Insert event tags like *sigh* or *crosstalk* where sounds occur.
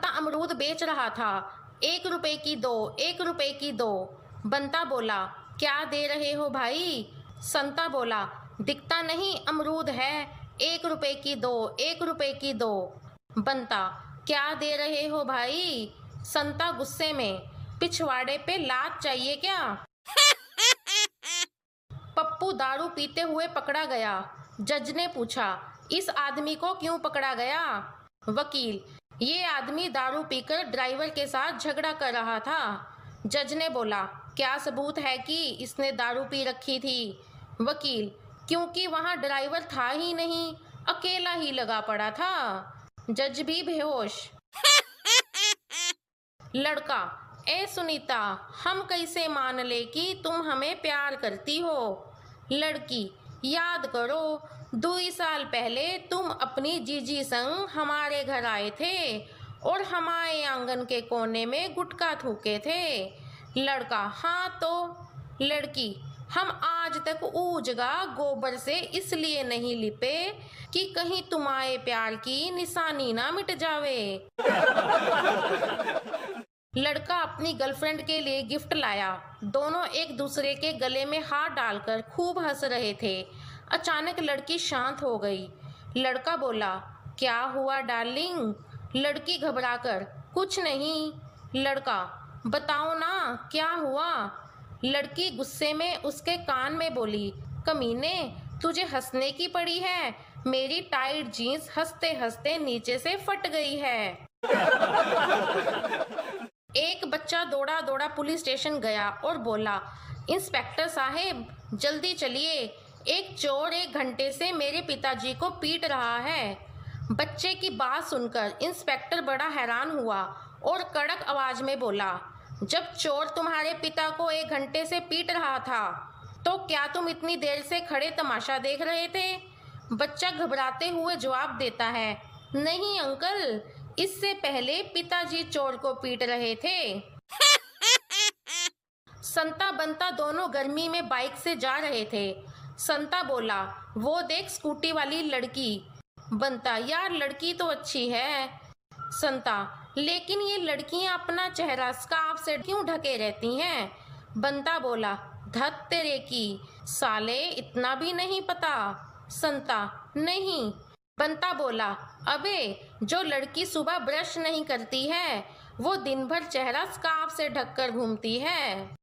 संता अमरूद बेच रहा था। एक रुपए की दो एक रुपए की दो। बंता बोला क्या दे रहे हो भाई? संता बोला दिखता नहीं अमरूद है। एक रुपए की दो एक रुपए की दो। बंता क्या दे रहे हो भाई? संता गुस्से में पिछवाड़े पे लात चाहिए क्या? *laughs* पप्पू दारू पीते हुए पकड़ा गया। जज ने पूछा इस आदमी को क्यों पकड़ा गया? वकील ये आदमी दारू पीकर ड्राइवर के साथ झगड़ा कर रहा था। जज ने बोला क्या सबूत है कि इसने दारू पी रखी थी? वकील क्योंकि वहाँ ड्राइवर था ही नहीं अकेला ही लगा पड़ा था। जज भी बेहोश। *laughs* लड़का ए सुनीता हम कैसे मान ले कि तुम हमें प्यार करती हो? लड़की याद करो दो साल पहले तुम अपनी जीजी संग हमारे घर आए थे और हमारे आँगन के कोने में गुटका थूके थे। लड़का हाँ तो लड़की, हम आज तक ऊजगा गोबर से इसलिए नहीं लिपे कि कहीं तुम्हारे प्यार की निशानी ना मिट जावे। *laughs* लड़का अपनी गर्लफ्रेंड के लिए गिफ्ट लाया। दोनों एक दूसरे के गले में हाथ डालकर खूब हंस रहे थे। अचानक लड़की शांत हो गई। लड़का बोला, क्या हुआ, डार्लिंग? लड़की घबराकर, कुछ नहीं। लड़का, बताओ ना, क्या हुआ? लड़की गुस्से में उसके कान में बोली, कमीने, तुझे हंसने की पड़ी है। मेरी टाइट जीन्स हँसते हँसते नीचे से फट गई है। *laughs* बच्चा दौड़ा दौड़ा पुलिस स्टेशन गया और बोला, इंस्पेक्टर साहेब, जल्दी चलिए। एक चोर एक घंटे से मेरे पिताजी को पीट रहा है। बच्चे की बात सुनकर इंस्पेक्टर बड़ा हैरान हुआ और कड़क आवाज़ में बोला, जब चोर तुम्हारे पिता को एक घंटे से पीट रहा था तो क्या तुम इतनी देर से खड़े तमाशा देख रहे थे? बच्चा घबराते हुए जवाब देता है, नहीं, अंकल। इससे पहले पिताजी चोर को पीट रहे थे। संता बंता दोनों गर्मी में बाइक से जा रहे थे। संता बोला, वो देख स्कूटी वाली लड़की। बनता यार, लड़की तो अच्छी है। संता, लेकिन ये लड़कियाँ अपना चेहरा स्कार्फ से क्यों ढके रहती हैं? बंता बोला, धत तेरे की, साले, इतना भी नहीं पता। संता, नहीं। बंता बोला, अबे, जो लड़की सुबह ब्रश नहीं करती है, वो दिन भर चेहरा स्कार्फ से ढककर घूमती है।